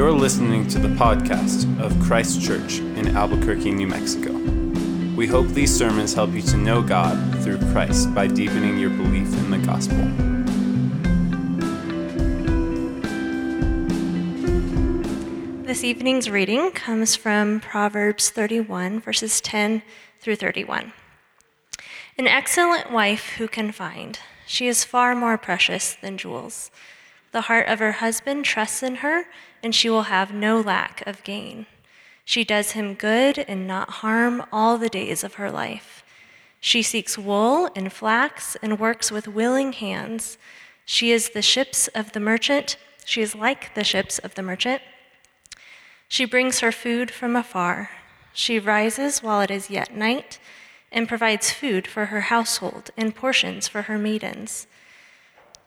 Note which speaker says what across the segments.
Speaker 1: You're listening to the podcast of Christ Church in Albuquerque, New Mexico. We hope these sermons help you to know God through Christ by deepening your belief in the gospel.
Speaker 2: This evening's reading comes from Proverbs 31, verses 10 through 31. An excellent wife who can find? She is far more precious than jewels. The heart of her husband trusts in her, and she will have no lack of gain. She does him good and not harm all the days of her life. She seeks wool and flax and works with willing hands. She is the ships of the merchant. She is like the ships of the merchant. She brings her food from afar. She rises while it is yet night and provides food for her household and portions for her maidens.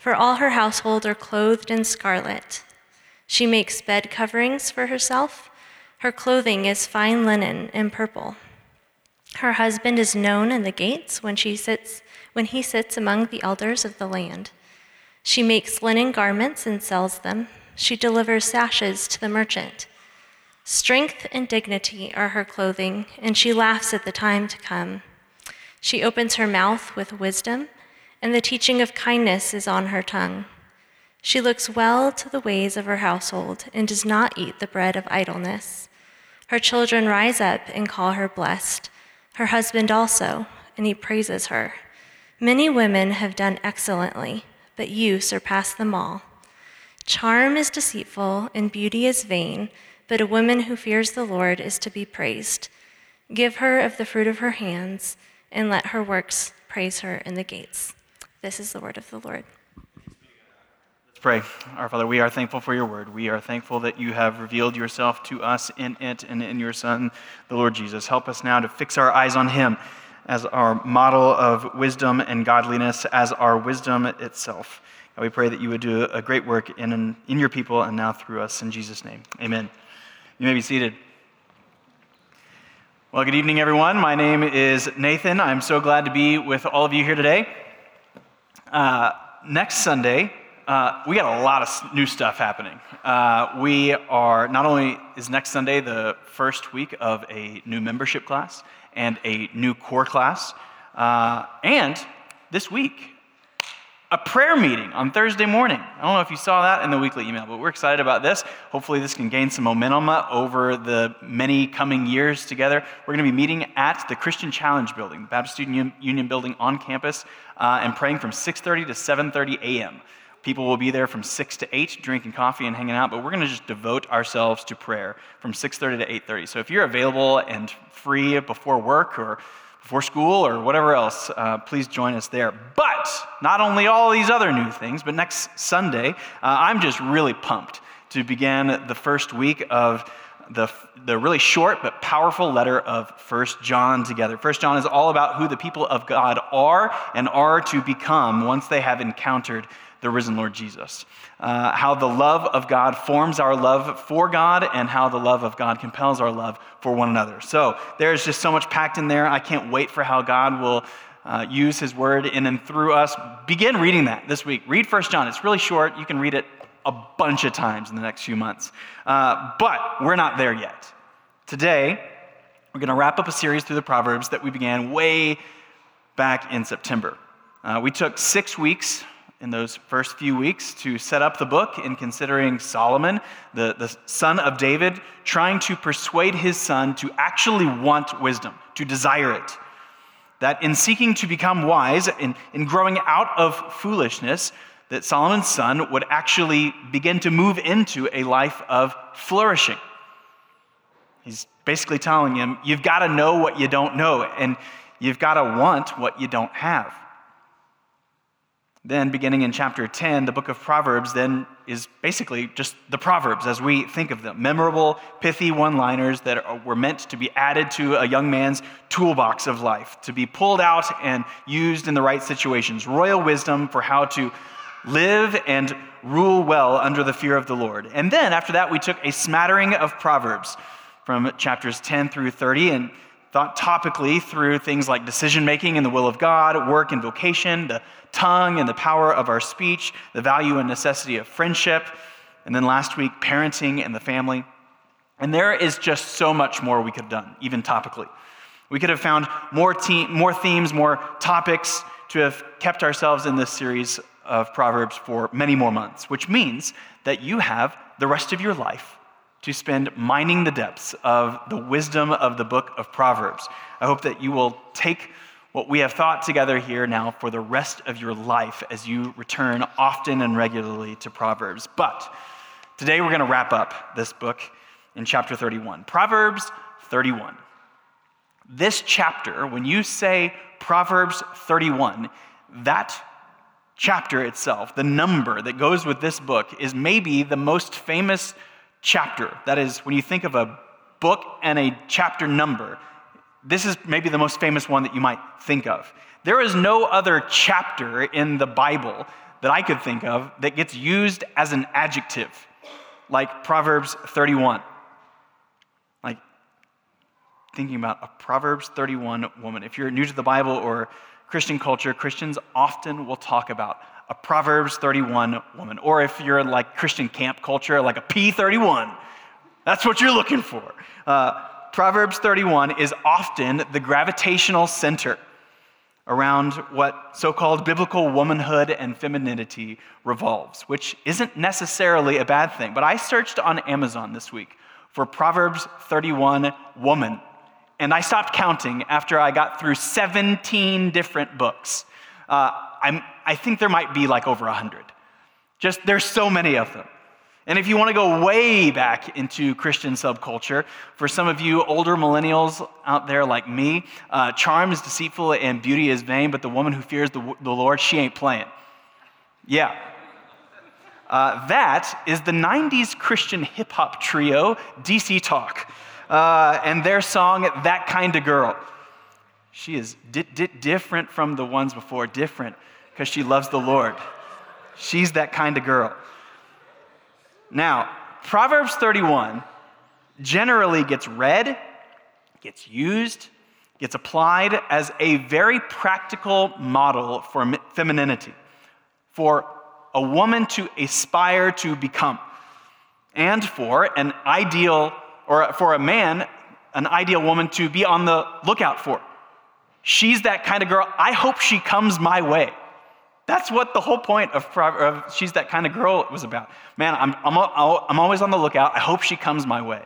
Speaker 2: for all her household are clothed in scarlet. She makes bed coverings for herself. Her clothing is fine linen and purple. Her husband is known in the gates when, she sits, when he sits among the elders of the land. She makes linen garments and sells them. She delivers sashes to the merchant. Strength and dignity are her clothing, and she laughs at the time to come. She opens her mouth with wisdom and the teaching of kindness is on her tongue. She looks well to the ways of her household and does not eat the bread of idleness. Her children rise up and call her blessed, her husband also, and he praises her. Many women have done excellently, but you surpass them all. Charm is deceitful and beauty is vain, but a woman who fears the Lord is to be praised. Give her of the fruit of her hands, and let her works praise her in the gates. This is the word of the Lord.
Speaker 3: Let's pray. Our Father, we are thankful for your word. We are thankful that you have revealed yourself to us in it and in your Son, the Lord Jesus. Help us now to fix our eyes on him as our model of wisdom and godliness, as our wisdom itself. And we pray that you would do a great work in, in your people and now through us. In Jesus' name, amen. You may be seated. Well, good evening, everyone. My name is Nathan. I'm so glad to be with all of you here today. Uh, next Sunday, uh, we got a lot of new stuff happening. Uh, we are, not only is next Sunday the first week of a new membership class and a new core class, uh, and this week, a prayer meeting on Thursday morning. I don't know if you saw that in the weekly email, but we're excited about this. Hopefully, this can gain some momentum over the many coming years together. We're going to be meeting at the Christian Challenge Building, the Baptist Student Union building on campus, uh, and praying from 6:30 to 7:30 a.m. People will be there from 6 to 8 drinking coffee and hanging out, but we're going to just devote ourselves to prayer from 6:30 to 8:30. So if you're available and free before work or before school or whatever else, uh, please join us there. But not only all these other new things, but next Sunday, uh, I'm just really pumped to begin the first week of the, the really short but powerful letter of First John together. First John is all about who the people of God are and are to become once they have encountered the risen Lord Jesus. Uh, how the love of God forms our love for God, and how the love of God compels our love for one another. So there's just so much packed in there. I can't wait for how God will. Uh, use his word in and through us. Begin reading that this week. Read First John. It's really short. You can read it a bunch of times in the next few months. Uh, but we're not there yet. Today, we're going to wrap up a series through the Proverbs that we began way back in September. Uh, we took six weeks in those first few weeks to set up the book in considering Solomon, the, the son of David, trying to persuade his son to actually want wisdom, to desire it. That in seeking to become wise, in, in growing out of foolishness, that Solomon's son would actually begin to move into a life of flourishing. He's basically telling him, you've got to know what you don't know, and you've got to want what you don't have. Then, beginning in chapter 10, the book of Proverbs then is basically just the Proverbs as we think of them memorable, pithy one liners that were meant to be added to a young man's toolbox of life, to be pulled out and used in the right situations. Royal wisdom for how to live and rule well under the fear of the Lord. And then, after that, we took a smattering of Proverbs from chapters 10 through 30 and thought topically through things like decision making and the will of God, work and vocation, the tongue and the power of our speech, the value and necessity of friendship, and then last week, parenting and the family. And there is just so much more we could have done, even topically. We could have found more, te- more themes, more topics to have kept ourselves in this series of Proverbs for many more months, which means that you have the rest of your life to spend mining the depths of the wisdom of the book of Proverbs. I hope that you will take what we have thought together here now for the rest of your life as you return often and regularly to Proverbs. But today we're going to wrap up this book in chapter 31. Proverbs 31. This chapter, when you say Proverbs 31, that chapter itself, the number that goes with this book, is maybe the most famous chapter. That is, when you think of a book and a chapter number, this is maybe the most famous one that you might think of. There is no other chapter in the Bible that I could think of that gets used as an adjective, like Proverbs 31. Like thinking about a Proverbs 31 woman. If you're new to the Bible or Christian culture, Christians often will talk about a Proverbs 31 woman. Or if you're in like Christian camp culture, like a P31. That's what you're looking for. Uh, Proverbs 31 is often the gravitational center around what so called biblical womanhood and femininity revolves, which isn't necessarily a bad thing. But I searched on Amazon this week for Proverbs 31 woman, and I stopped counting after I got through 17 different books. Uh, i think there might be like over 100. Just there's so many of them. And if you want to go way back into Christian subculture, for some of you older millennials out there like me, uh, charm is deceitful and beauty is vain, but the woman who fears the, the Lord, she ain't playing. Yeah. Uh, that is the 90s Christian hip hop trio, DC Talk, uh, and their song, That Kind of Girl. She is di- di- different from the ones before, different because she loves the Lord. She's that kind of girl. Now, Proverbs 31 generally gets read, gets used, gets applied as a very practical model for femininity, for a woman to aspire to become, and for an ideal, or for a man, an ideal woman to be on the lookout for. She's that kind of girl. I hope she comes my way. That's what the whole point of, of She's That Kind of Girl was about. Man, I'm, I'm, I'm always on the lookout. I hope she comes my way.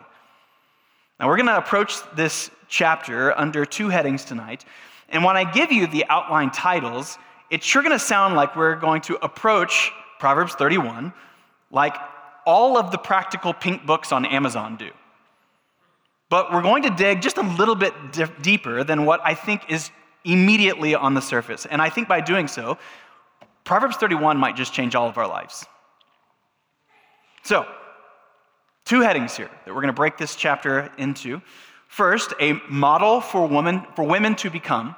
Speaker 3: Now, we're going to approach this chapter under two headings tonight. And when I give you the outline titles, it's sure going to sound like we're going to approach Proverbs 31 like all of the practical pink books on Amazon do. But we're going to dig just a little bit deeper than what I think is immediately on the surface. And I think by doing so, Proverbs 31 might just change all of our lives. So, two headings here that we're going to break this chapter into. First, a model for women, for women to become,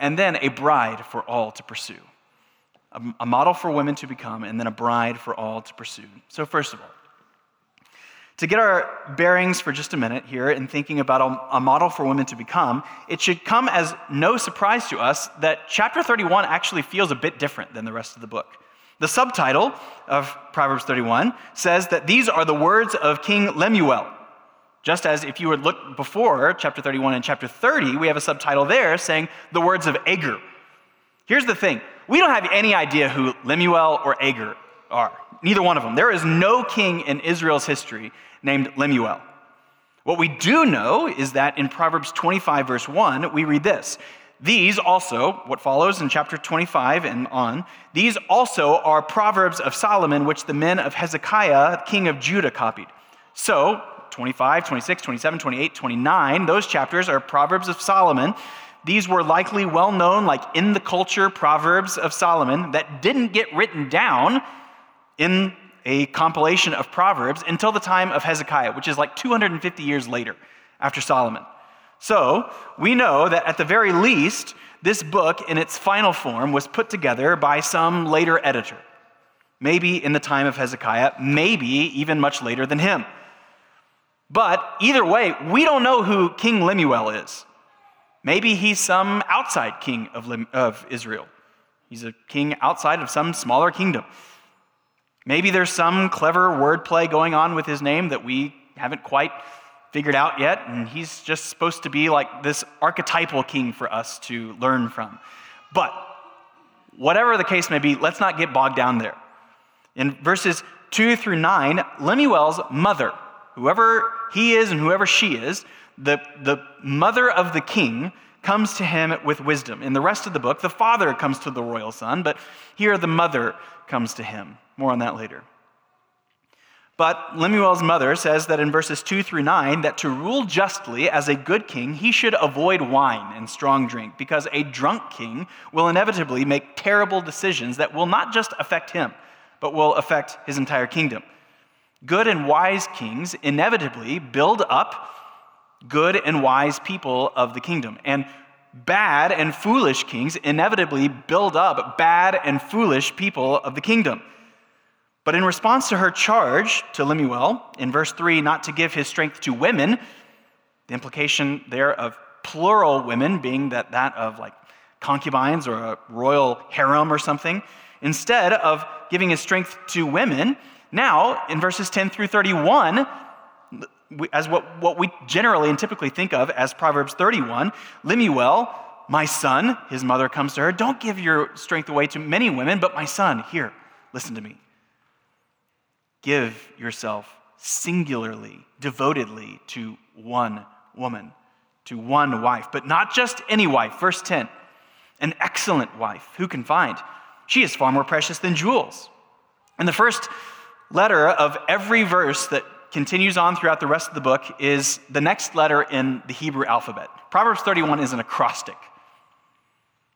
Speaker 3: and then a bride for all to pursue. A, a model for women to become, and then a bride for all to pursue. So, first of all, to get our bearings for just a minute here in thinking about a, model for women to become, it should come as no surprise to us that chapter 31 actually feels a bit different than the rest of the book. The subtitle of Proverbs 31 says that these are the words of King Lemuel. Just as if you would look before chapter 31 and chapter 30, we have a subtitle there saying the words of Agur. Here's the thing we don't have any idea who Lemuel or Agur are. Neither one of them. There is no king in Israel's history named Lemuel. What we do know is that in Proverbs 25, verse 1, we read this. These also, what follows in chapter 25 and on, these also are Proverbs of Solomon, which the men of Hezekiah, king of Judah, copied. So, 25, 26, 27, 28, 29, those chapters are Proverbs of Solomon These were likely well known, like in the culture proverbs of Solomon, that didn't get written down in a compilation of proverbs until the time of Hezekiah, which is like 250 years later after Solomon. So we know that at the very least, this book in its final form was put together by some later editor. Maybe in the time of Hezekiah, maybe even much later than him. But either way, we don't know who King Lemuel is. Maybe he's some outside king of, of Israel. He's a king outside of some smaller kingdom. Maybe there's some clever wordplay going on with his name that we haven't quite figured out yet, and he's just supposed to be like this archetypal king for us to learn from. But whatever the case may be, let's not get bogged down there. In verses 2 through 9, Lemuel's mother, whoever he is and whoever she is, the, the mother of the king comes to him with wisdom. In the rest of the book, the father comes to the royal son, but here the mother comes to him. More on that later. But Lemuel's mother says that in verses 2 through 9 that to rule justly as a good king, he should avoid wine and strong drink, because a drunk king will inevitably make terrible decisions that will not just affect him, but will affect his entire kingdom. Good and wise kings inevitably build up good and wise people of the kingdom. And bad and foolish kings inevitably build up bad and foolish people of the kingdom. But in response to her charge to Lemuel, in verse 3, not to give his strength to women, the implication there of plural women being that, that of like concubines or a royal harem or something, instead of giving his strength to women, now in verses 10 through 31, as what, what we generally and typically think of as Proverbs 31, Lemuel, my son, his mother comes to her, don't give your strength away to many women, but my son, here, listen to me. Give yourself singularly, devotedly to one woman, to one wife, but not just any wife. Verse 10 an excellent wife, who can find? She is far more precious than jewels. And the first letter of every verse that continues on throughout the rest of the book is the next letter in the Hebrew alphabet. Proverbs 31 is an acrostic.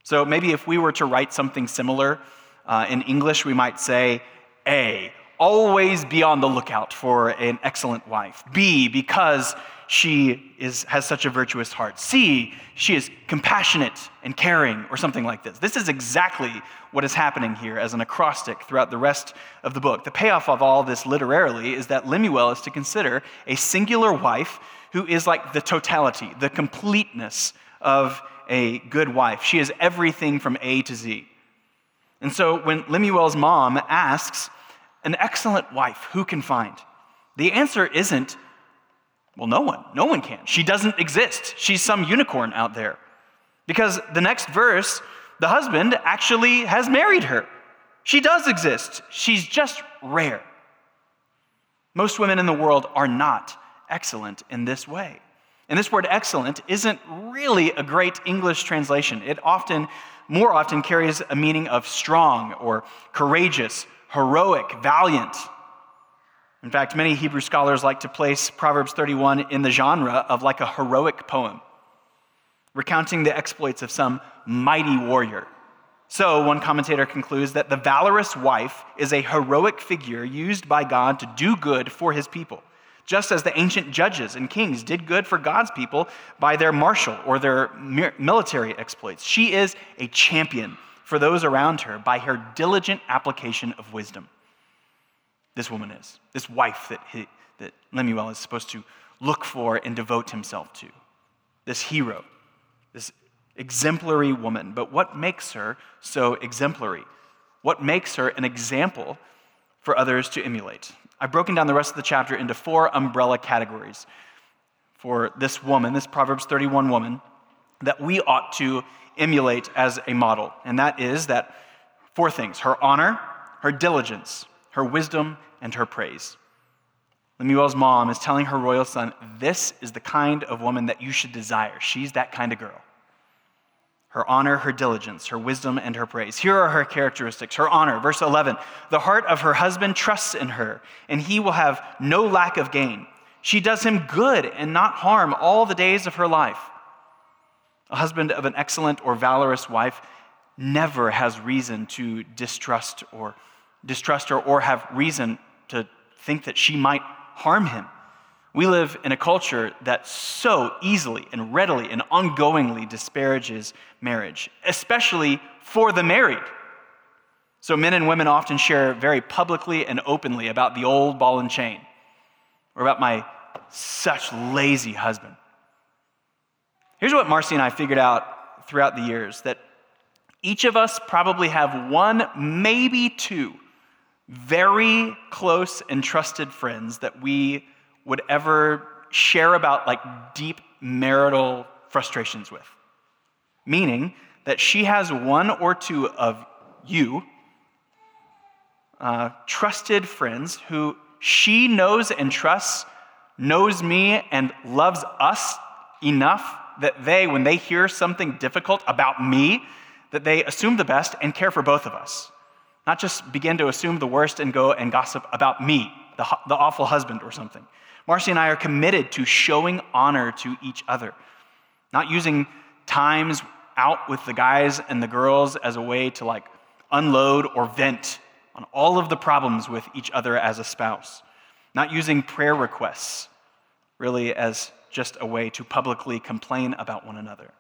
Speaker 3: So maybe if we were to write something similar uh, in English, we might say A, always be on the lookout for an excellent wife. B, because she is, has such a virtuous heart. C, she is compassionate and caring, or something like this. This is exactly what is happening here as an acrostic throughout the rest of the book. The payoff of all this literarily is that Lemuel is to consider a singular wife who is like the totality, the completeness of a good wife. She is everything from A to Z. And so when Lemuel's mom asks, an excellent wife, who can find? The answer isn't, well, no one. No one can. She doesn't exist. She's some unicorn out there. Because the next verse, the husband actually has married her. She does exist. She's just rare. Most women in the world are not excellent in this way. And this word excellent isn't really a great English translation. It often, more often, carries a meaning of strong or courageous heroic, valiant. In fact, many Hebrew scholars like to place Proverbs 31 in the genre of like a heroic poem, recounting the exploits of some mighty warrior. So, one commentator concludes that the valorous wife is a heroic figure used by God to do good for his people, just as the ancient judges and kings did good for God's people by their martial or their military exploits. She is a champion for those around her by her diligent application of wisdom. This woman is, this wife that, he, that Lemuel is supposed to look for and devote himself to. This hero, this exemplary woman. But what makes her so exemplary? What makes her an example for others to emulate? I've broken down the rest of the chapter into four umbrella categories for this woman, this Proverbs 31 woman, that we ought to emulate as a model. And that is that four things her honor, her diligence, her wisdom, and her praise. Lemuel's mom is telling her royal son, This is the kind of woman that you should desire. She's that kind of girl. Her honor, her diligence, her wisdom, and her praise. Here are her characteristics. Her honor, verse 11 The heart of her husband trusts in her, and he will have no lack of gain. She does him good and not harm all the days of her life. A husband of an excellent or valorous wife never has reason to distrust or distrust her or have reason to think that she might harm him. We live in a culture that so easily and readily and ongoingly disparages marriage, especially for the married. So, men and women often share very publicly and openly about the old ball and chain or about my such lazy husband. Here's what Marcy and I figured out throughout the years that each of us probably have one, maybe two, very close and trusted friends that we would ever share about like deep marital frustrations with. Meaning that she has one or two of you, uh, trusted friends who she knows and trusts, knows me and loves us enough that they, when they hear something difficult about me, that they assume the best and care for both of us. Not just begin to assume the worst and go and gossip about me, the, the awful husband or something. Marcy and I are committed to showing honor to each other, not using times out with the guys and the girls as a way to like unload or vent on all of the problems with each other as a spouse, not using prayer requests really as just a way to publicly complain about one another.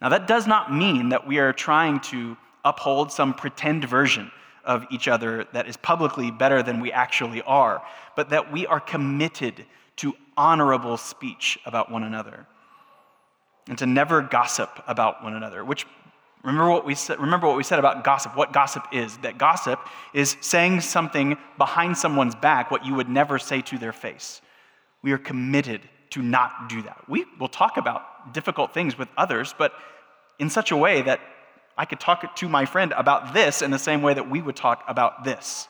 Speaker 3: Now, that does not mean that we are trying to uphold some pretend version of each other that is publicly better than we actually are, but that we are committed to honorable speech about one another and to never gossip about one another, which Remember what, we said, remember what we said about gossip, what gossip is. That gossip is saying something behind someone's back, what you would never say to their face. We are committed to not do that. We will talk about difficult things with others, but in such a way that I could talk to my friend about this in the same way that we would talk about this.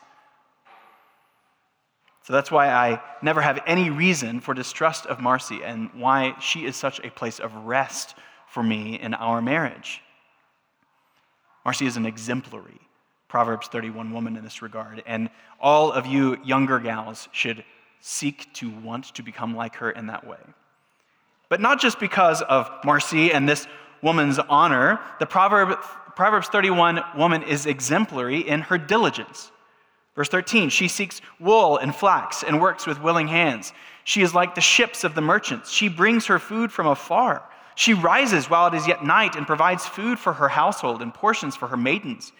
Speaker 3: So that's why I never have any reason for distrust of Marcy and why she is such a place of rest for me in our marriage. Marcy is an exemplary Proverbs 31 woman in this regard, and all of you younger gals should seek to want to become like her in that way. But not just because of Marcy and this woman's honor, the Proverb, Proverbs 31 woman is exemplary in her diligence. Verse 13, she seeks wool and flax and works with willing hands. She is like the ships of the merchants. She brings her food from afar. She rises while it is yet night and provides food for her household and portions for her maidens.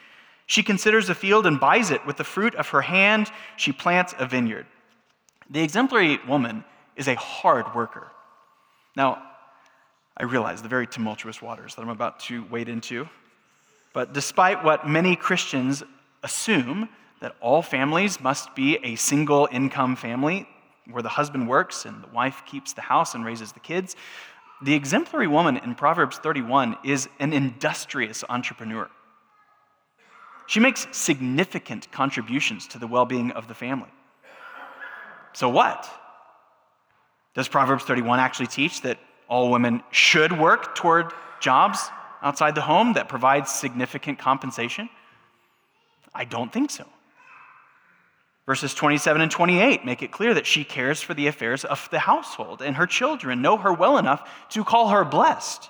Speaker 3: She considers a field and buys it. With the fruit of her hand, she plants a vineyard. The exemplary woman is a hard worker. Now, I realize the very tumultuous waters that I'm about to wade into, but despite what many Christians assume, that all families must be a single income family where the husband works and the wife keeps the house and raises the kids, the exemplary woman in Proverbs 31 is an industrious entrepreneur. She makes significant contributions to the well being of the family. So, what? Does Proverbs 31 actually teach that all women should work toward jobs outside the home that provide significant compensation? I don't think so. Verses 27 and 28 make it clear that she cares for the affairs of the household, and her children know her well enough to call her blessed.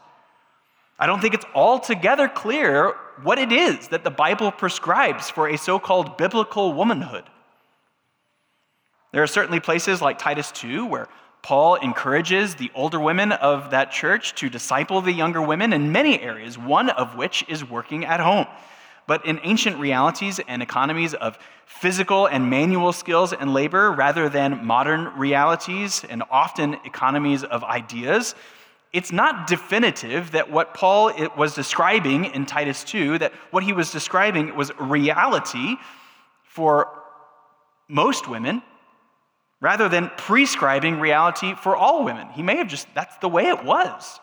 Speaker 3: I don't think it's altogether clear what it is that the Bible prescribes for a so called biblical womanhood. There are certainly places like Titus 2 where Paul encourages the older women of that church to disciple the younger women in many areas, one of which is working at home. But in ancient realities and economies of physical and manual skills and labor, rather than modern realities and often economies of ideas, it's not definitive that what Paul eh, was describing in Titus 2, that what he was describing was reality for most women rather than prescribing reality for all women. He may have just, that's the way it was.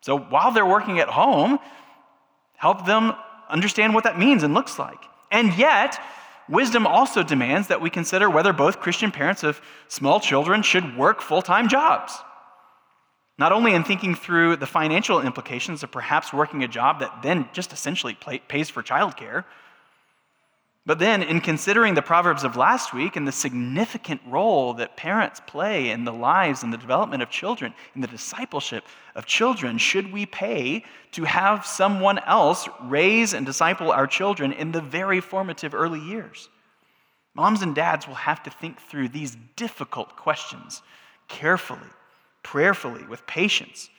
Speaker 3: So while they're working at home, help them understand what that means and looks like. And yet, wisdom also demands that we consider whether both Christian parents of small children should work full time jobs. Not only in thinking through the financial implications of perhaps working a job that then just essentially pays for childcare, But then, in considering the Proverbs of last week and the significant role that parents play in the lives and the development of children, in the discipleship of children, should we pay to have someone else raise and disciple our children in the very formative early years? Moms and dads will have to think through these difficult questions carefully, prayerfully, with patience.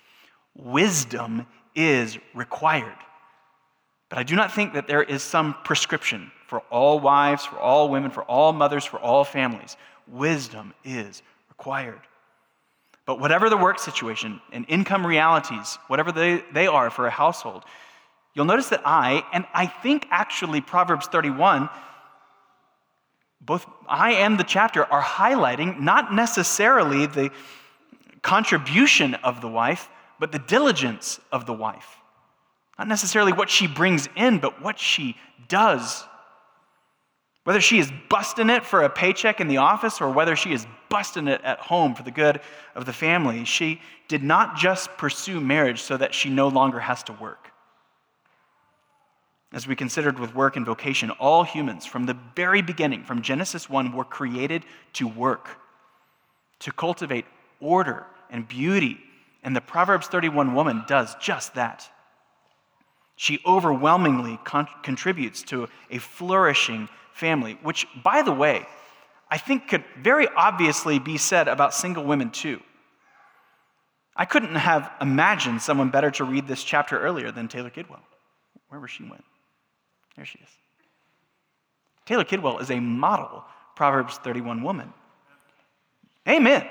Speaker 3: Wisdom is required. But I do not think that there is some prescription for all wives, for all women, for all mothers, for all families. Wisdom is required. But whatever the work situation and income realities, whatever they, they are for a household, you'll notice that I, and I think actually Proverbs 31, both I and the chapter are highlighting not necessarily the contribution of the wife, but the diligence of the wife. Not necessarily what she brings in, but what she does whether she is busting it for a paycheck in the office or whether she is busting it at home for the good of the family, she did not just pursue marriage so that she no longer has to work. As we considered with work and vocation, all humans from the very beginning, from Genesis 1, were created to work, to cultivate order and beauty. And the Proverbs 31 woman does just that. She overwhelmingly con- contributes to a flourishing family, which, by the way, I think could very obviously be said about single women too. I couldn't have imagined someone better to read this chapter earlier than Taylor Kidwell, wherever she went. There she is. Taylor Kidwell is a model Proverbs 31 woman. Amen.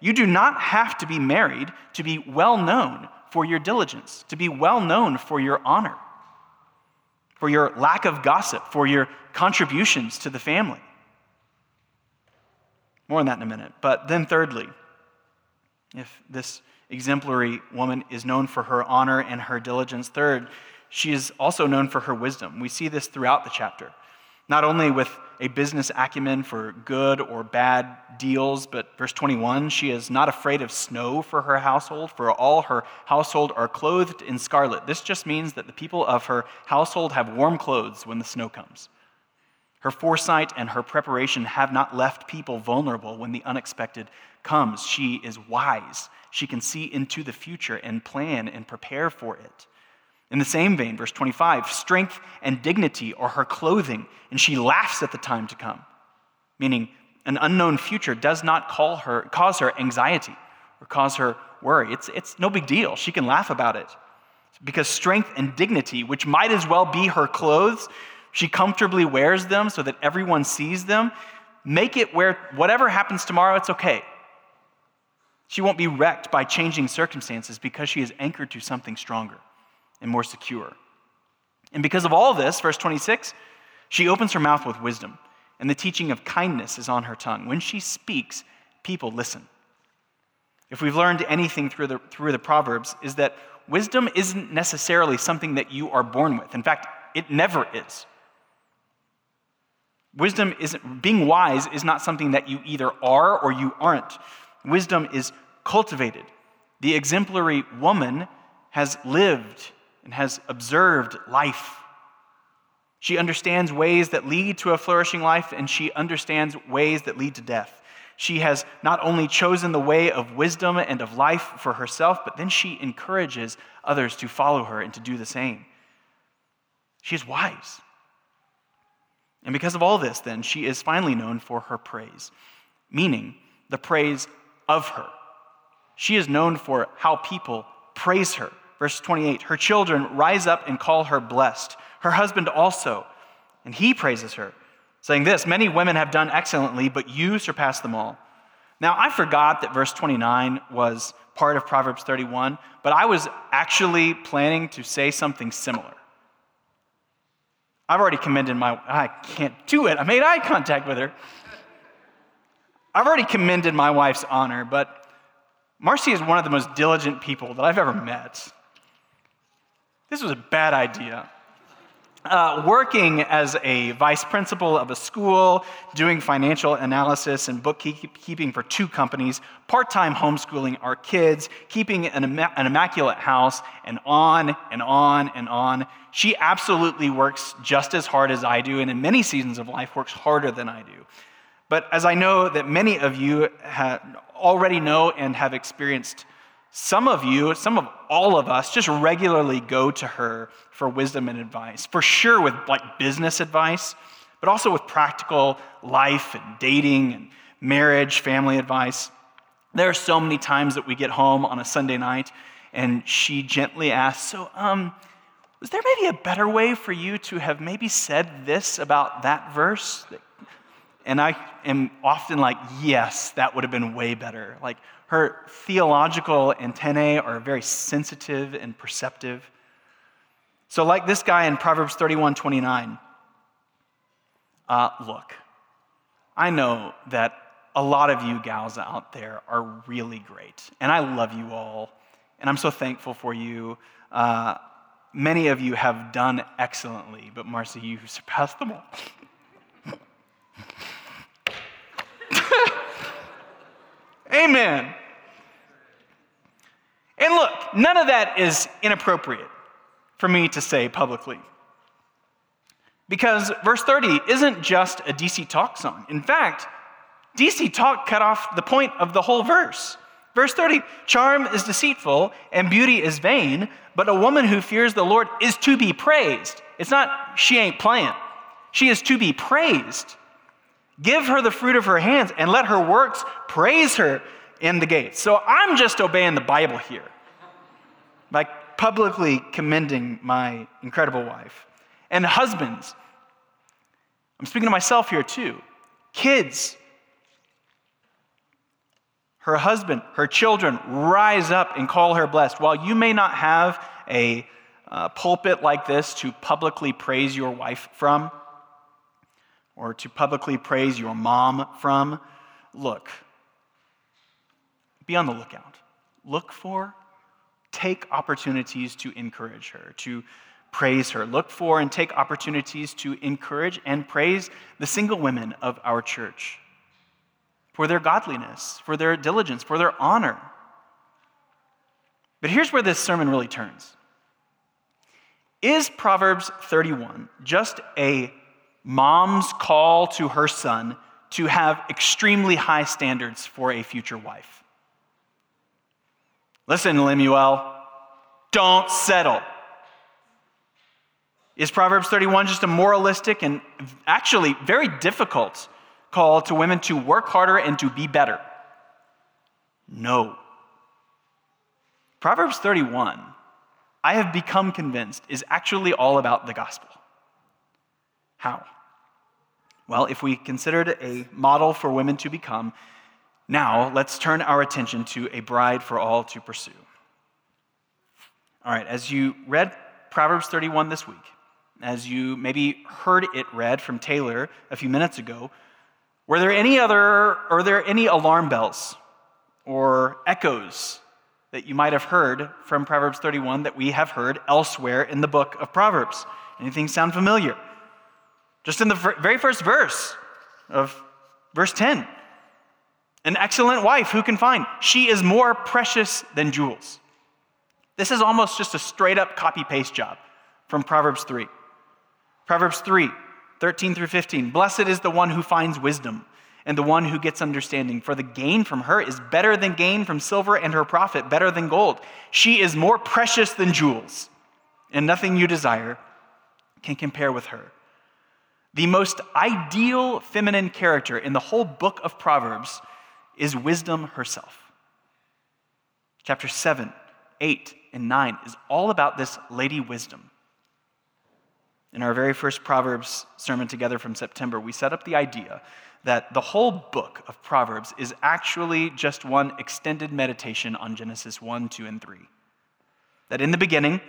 Speaker 3: You do not have to be married to be well known for your diligence, to be well known for your honor for your lack of gossip, for your contributions to the family. More on that in a minute. But then, thirdly, if this exemplary woman is known for her honor and her diligence, third, she is also known for her wisdom. We see this throughout the chapter not only with a business acumen for good or bad deals, but verse 21 she is not afraid of snow for her household, for all her household are clothed in scarlet. This just means that the people of her household have warm clothes when the snow comes. Her foresight and her preparation have not left people vulnerable when the unexpected comes. She is wise. She can see into the future and plan and prepare for it. In the same vein, verse 25, strength and dignity are her clothing, and she laughs at the time to come. Meaning, an unknown future does not call her, cause her anxiety or cause her worry. It's, it's no big deal. She can laugh about it. Because strength and dignity, which might as well be her clothes, she comfortably wears them so that everyone sees them. Make it where whatever happens tomorrow, it's okay. She won't be wrecked by changing circumstances because she is anchored to something stronger and more secure. And because of all this, verse 26, she opens her mouth with wisdom, and the teaching of kindness is on her tongue. When she speaks, people listen. If we've learned anything through the, through the Proverbs, is that wisdom isn't necessarily something that you are born with. In fact, it never is. Wisdom isn't, being wise is not something that you either are or you aren't. Wisdom is cultivated. The exemplary woman has lived and has observed life. She understands ways that lead to a flourishing life, and she understands ways that lead to death. She has not only chosen the way of wisdom and of life for herself, but then she encourages others to follow her and to do the same. She is wise. And because of all this, then, she is finally known for her praise, meaning the praise of her. She is known for how people praise her. Verse 28 Her children rise up and call her blessed. Her husband also, and he praises her, saying this Many women have done excellently, but you surpass them all. Now, I forgot that verse 29 was part of Proverbs 31, but I was actually planning to say something similar. I've already commended my, I can't do it. I made eye contact with her. I've already commended my wife's honor, but Marcy is one of the most diligent people that I've ever met. This was a bad idea. uh, working as a vice principal of a school, doing financial analysis and bookkeeping for two companies, part time homeschooling our kids, keeping an, an immaculate house, and on and on and on. She absolutely works just as hard as I do, and in many seasons of life, works harder than I do. But as I know that many of you already know and have experienced some of you, some of all of us, just regularly go to her for wisdom and advice. For sure, with like business advice, but also with practical life and dating and marriage, family advice. There are so many times that we get home on a Sunday night and she gently asks, So, um, was there maybe a better way for you to have maybe said this about that verse? And I am often like, Yes, that would have been way better. Like, her theological antennae are very sensitive and perceptive. So, like this guy in Proverbs 31 29, uh, look, I know that a lot of you gals out there are really great, and I love you all, and I'm so thankful for you. Uh, many of you have done excellently, but Marcy, you surpassed them all. Amen. And look, none of that is inappropriate for me to say publicly. Because verse 30 isn't just a DC Talk song. In fact, DC Talk cut off the point of the whole verse. Verse 30 Charm is deceitful and beauty is vain, but a woman who fears the Lord is to be praised. It's not she ain't playing, she is to be praised. Give her the fruit of her hands and let her works praise her in the gates. So I'm just obeying the Bible here by publicly commending my incredible wife. And husbands, I'm speaking to myself here too. Kids, her husband, her children rise up and call her blessed. While you may not have a uh, pulpit like this to publicly praise your wife from, or to publicly praise your mom from, look, be on the lookout. Look for, take opportunities to encourage her, to praise her. Look for and take opportunities to encourage and praise the single women of our church for their godliness, for their diligence, for their honor. But here's where this sermon really turns. Is Proverbs 31 just a mom's call to her son to have extremely high standards for a future wife? Listen, Lemuel, don't settle. Is Proverbs 31 just a moralistic and actually very difficult call to women to work harder and to be better? No. Proverbs 31, I have become convinced, is actually all about the gospel. How? Well, if we considered a model for women to become, now, let's turn our attention to a bride for all to pursue. All right, as you read Proverbs 31 this week, as you maybe heard it read from Taylor a few minutes ago, were there any other, are there any alarm bells or echoes that you might have heard from Proverbs 31 that we have heard elsewhere in the book of Proverbs? Anything sound familiar? Just in the very first verse of verse 10. An excellent wife, who can find? She is more precious than jewels. This is almost just a straight up copy paste job from Proverbs 3. Proverbs 3, 13 through 15. Blessed is the one who finds wisdom and the one who gets understanding, for the gain from her is better than gain from silver, and her profit better than gold. She is more precious than jewels, and nothing you desire can compare with her. The most ideal feminine character in the whole book of Proverbs is wisdom herself. Chapter 7, 8, and 9 is all about this Lady Wisdom. In our very first Proverbs sermon together from September, we set up the idea that the whole book of Proverbs is actually just one extended meditation on Genesis 1, 2, and 3. That in the beginning,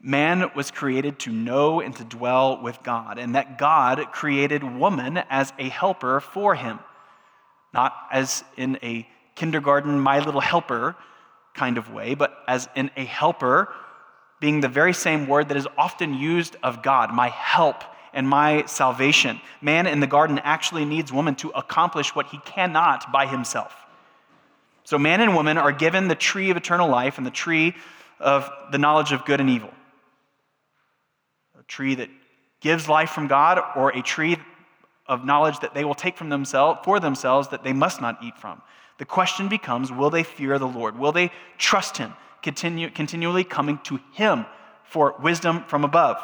Speaker 3: man was created to know and to dwell with God, and that God created woman as a helper for him not as in a kindergarten, my little helper kind of way, but as in a helper being the very same word that is often used of God, my help and my salvation. Man in the garden actually needs woman to accomplish what he cannot by himself. So, man and woman are given the tree of eternal life and the tree of the knowledge of good and evil. Tree that gives life from God, or a tree of knowledge that they will take from themselves for themselves that they must not eat from. The question becomes will they fear the Lord? Will they trust him, continue, continually coming to him for wisdom from above?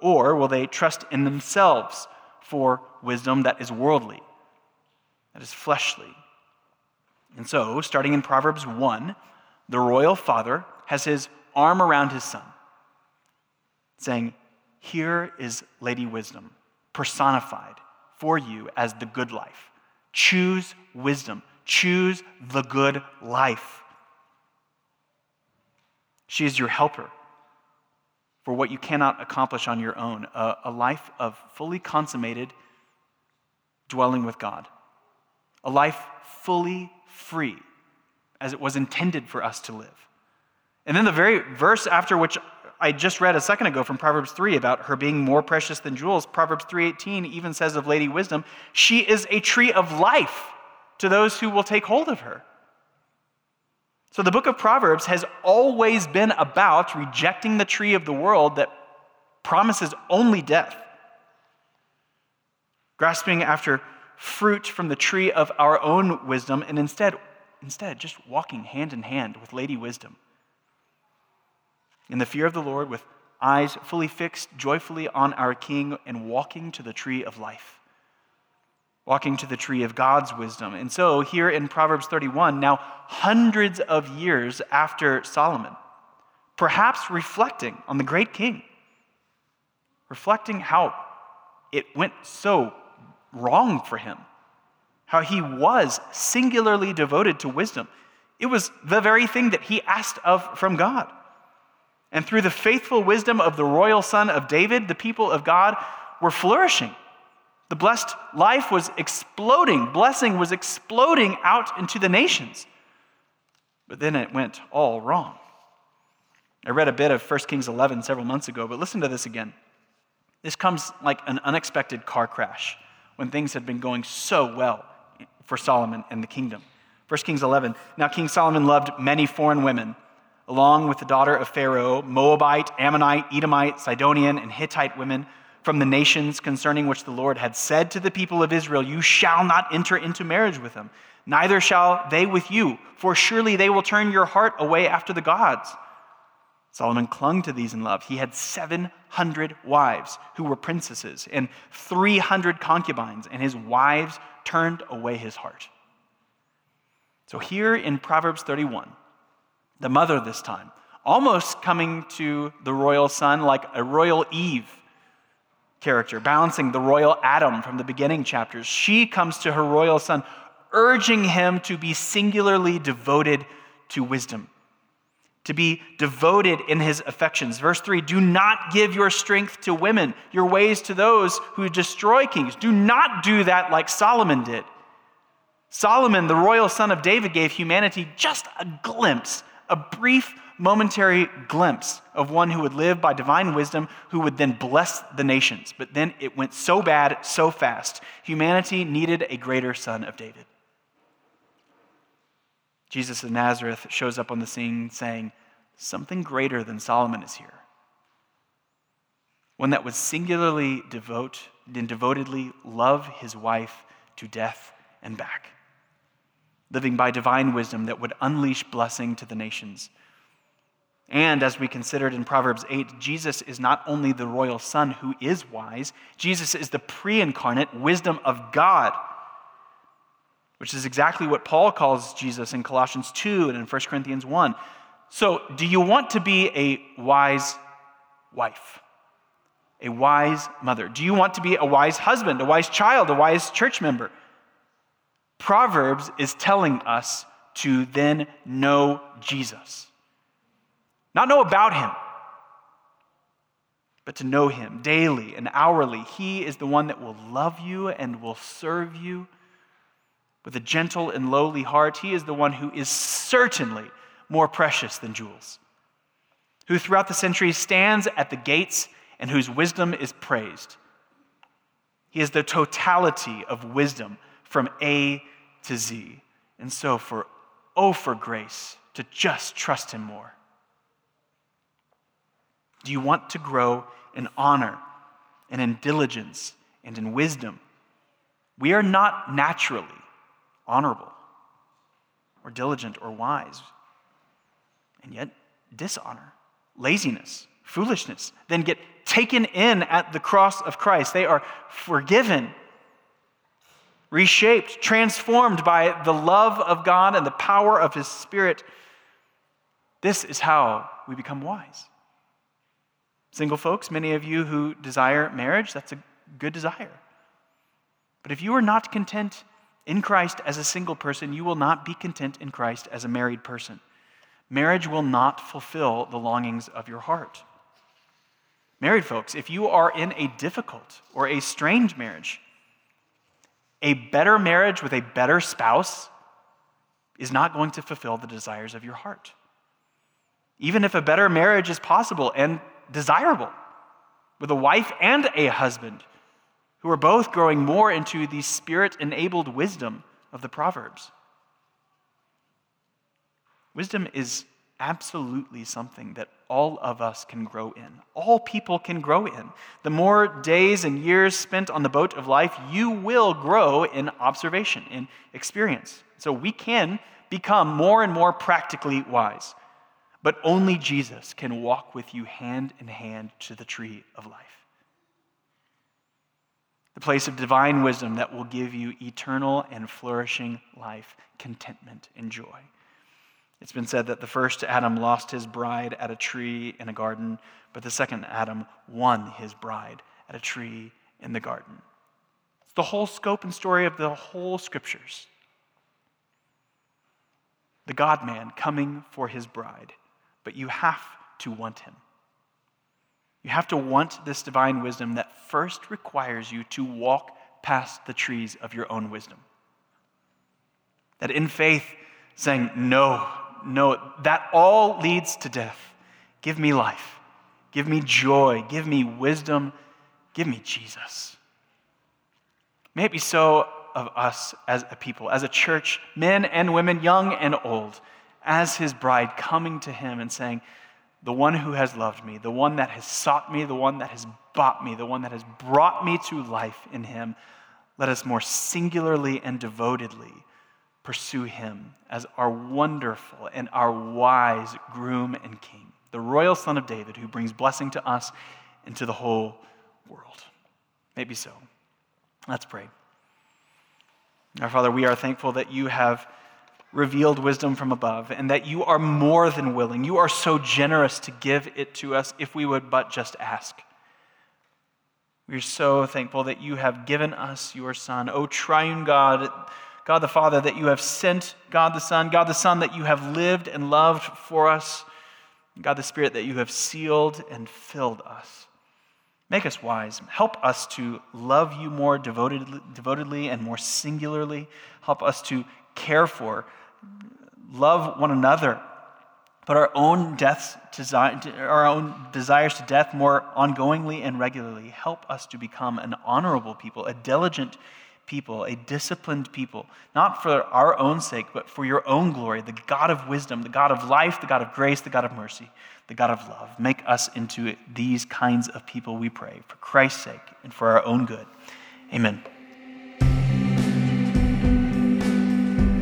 Speaker 3: Or will they trust in themselves for wisdom that is worldly, that is fleshly? And so, starting in Proverbs 1, the royal father has his arm around his son, saying, Here is Lady Wisdom personified for you as the good life. Choose wisdom, choose the good life. She is your helper for what you cannot accomplish on your own a, a life of fully consummated dwelling with God, a life fully free as it was intended for us to live. And then the very verse after which I just read a second ago from Proverbs 3 about her being more precious than jewels, Proverbs 3:18 even says of Lady Wisdom, she is a tree of life to those who will take hold of her. So the book of Proverbs has always been about rejecting the tree of the world that promises only death, grasping after fruit from the tree of our own wisdom, and instead, instead just walking hand in hand with Lady Wisdom. In the fear of the Lord, with eyes fully fixed joyfully on our King, and walking to the tree of life walking to the tree of God's wisdom. And so, here in Proverbs 31, now hundreds of years after Solomon, perhaps reflecting on the great king, reflecting how it went so wrong for him, how he was singularly devoted to wisdom. It was the very thing that he asked of from God. And through the faithful wisdom of the royal son of David, the people of God were flourishing. The blessed life was exploding, blessing was exploding out into the nations. But then it went all wrong. I read a bit of 1 Kings 11 several months ago, but listen to this again. This comes like an unexpected car crash when things had been going so well for Solomon and the kingdom. 1 Kings 11. Now, King Solomon loved many foreign women, along with the daughter of Pharaoh, Moabite, Ammonite, Edomite, Sidonian, and Hittite women from the nations concerning which the Lord had said to the people of Israel, You shall not enter into marriage with them, neither shall they with you, for surely they will turn your heart away after the gods. Solomon clung to these in love. He had 700 wives who were princesses and 300 concubines, and his wives turned away his heart. So, here in Proverbs 31, the mother this time, almost coming to the royal son like a royal Eve character, balancing the royal Adam from the beginning chapters. She comes to her royal son, urging him to be singularly devoted to wisdom, to be devoted in his affections. Verse 3 Do not give your strength to women, your ways to those who destroy kings. Do not do that like Solomon did. Solomon, the royal son of David, gave humanity just a glimpse, a brief momentary glimpse of one who would live by divine wisdom, who would then bless the nations. But then it went so bad, so fast. Humanity needed a greater son of David. Jesus of Nazareth shows up on the scene saying, Something greater than Solomon is here. One that would singularly devote and devotedly love his wife to death and back, living by divine wisdom that would unleash blessing to the nations and as we considered in Proverbs 8, Jesus is not only the royal son who is wise, Jesus is the pre incarnate wisdom of God, which is exactly what Paul calls Jesus in Colossians 2 and in 1 Corinthians 1. So, do you want to be a wise wife? A wise mother? Do you want to be a wise husband, a wise child, a wise church member? Proverbs is telling us to then know Jesus. Not know about him, but to know him daily and hourly. He is the one that will love you and will serve you with a gentle and lowly heart. He is the one who is certainly more precious than jewels, who throughout the centuries stands at the gates and whose wisdom is praised. He is the totality of wisdom from A to Z. And so, for oh, for grace to just trust Him more. Do you want to grow in honor and in diligence and in wisdom? We are not naturally honorable or diligent or wise, and yet dishonor, laziness, foolishness, then get taken in at the cross of Christ. They are forgiven, reshaped, transformed by the love of God and the power of His Spirit. This is how we become wise. Single folks, many of you who desire marriage, that's a good desire. But if you are not content in Christ as a single person, you will not be content in Christ as a married person. Marriage will not fulfill the longings of your heart. Married folks, if you are in a difficult or a strange marriage, a better marriage with a better spouse is not going to fulfill the desires of your heart. Even if a better marriage is possible and desirable with a wife and a husband who are both growing more into the spirit enabled wisdom of the Proverbs. Wisdom is absolutely something that all of us can grow in. All people can grow in. The more days and years spent on the boat of life, you will grow in observation, in experience. So we can become more and more practically wise. But only Jesus can walk with you hand in hand to the tree of life. The place of divine wisdom that will give you eternal and flourishing life, contentment, and joy. It's been said that the first Adam lost his bride at a tree in a garden, but the second Adam won his bride at a tree in the garden. It's the whole scope and story of the whole scriptures. The God man coming for his bride but you have to want him. You have to want this divine wisdom that first requires you to walk past the trees of your own wisdom. That in faith, saying, No, no, that all leads to death. Give me life. Give me joy. Give me wisdom. Give me Jesus. May it be so of us as a people, as a church, men and women, young and old as his bride, coming to him and saying, The one who has loved me, the one that has sought me, the one that has bought me, the one that has brought me to life in him, let us more singularly and devotedly pursue him as our wonderful and our wise groom and king, the royal son of David who brings blessing to us and to the whole world. Maybe so. Let's pray. Our Father, we are thankful that you have revealed wisdom from above, and that you are more than willing. You are so generous to give it to us if we would but just ask. We're so thankful that you have given us your Son. O triune God, God the Father, that you have sent God the Son, God the Son, that you have lived and loved for us, God the Spirit, that you have sealed and filled us. Make us wise. Help us to love you more devotedly, devotedly and more singularly. Help us to care for love one another, put our own deaths our own desires to death more ongoingly and regularly. Help us to become an honorable people, a diligent people, a disciplined people, not for our own sake, but for your own glory, the God of wisdom, the God of life, the God of grace, the God of mercy, the God of love. Make us into these kinds of people, we pray, for Christ's sake and for our own good. Amen.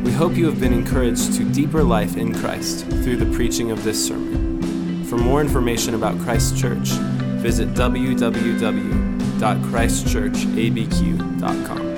Speaker 1: We hope you have been encouraged to deeper life in Christ through the preaching of this sermon. For more information about Christ Church, visit www.christchurchabq.com.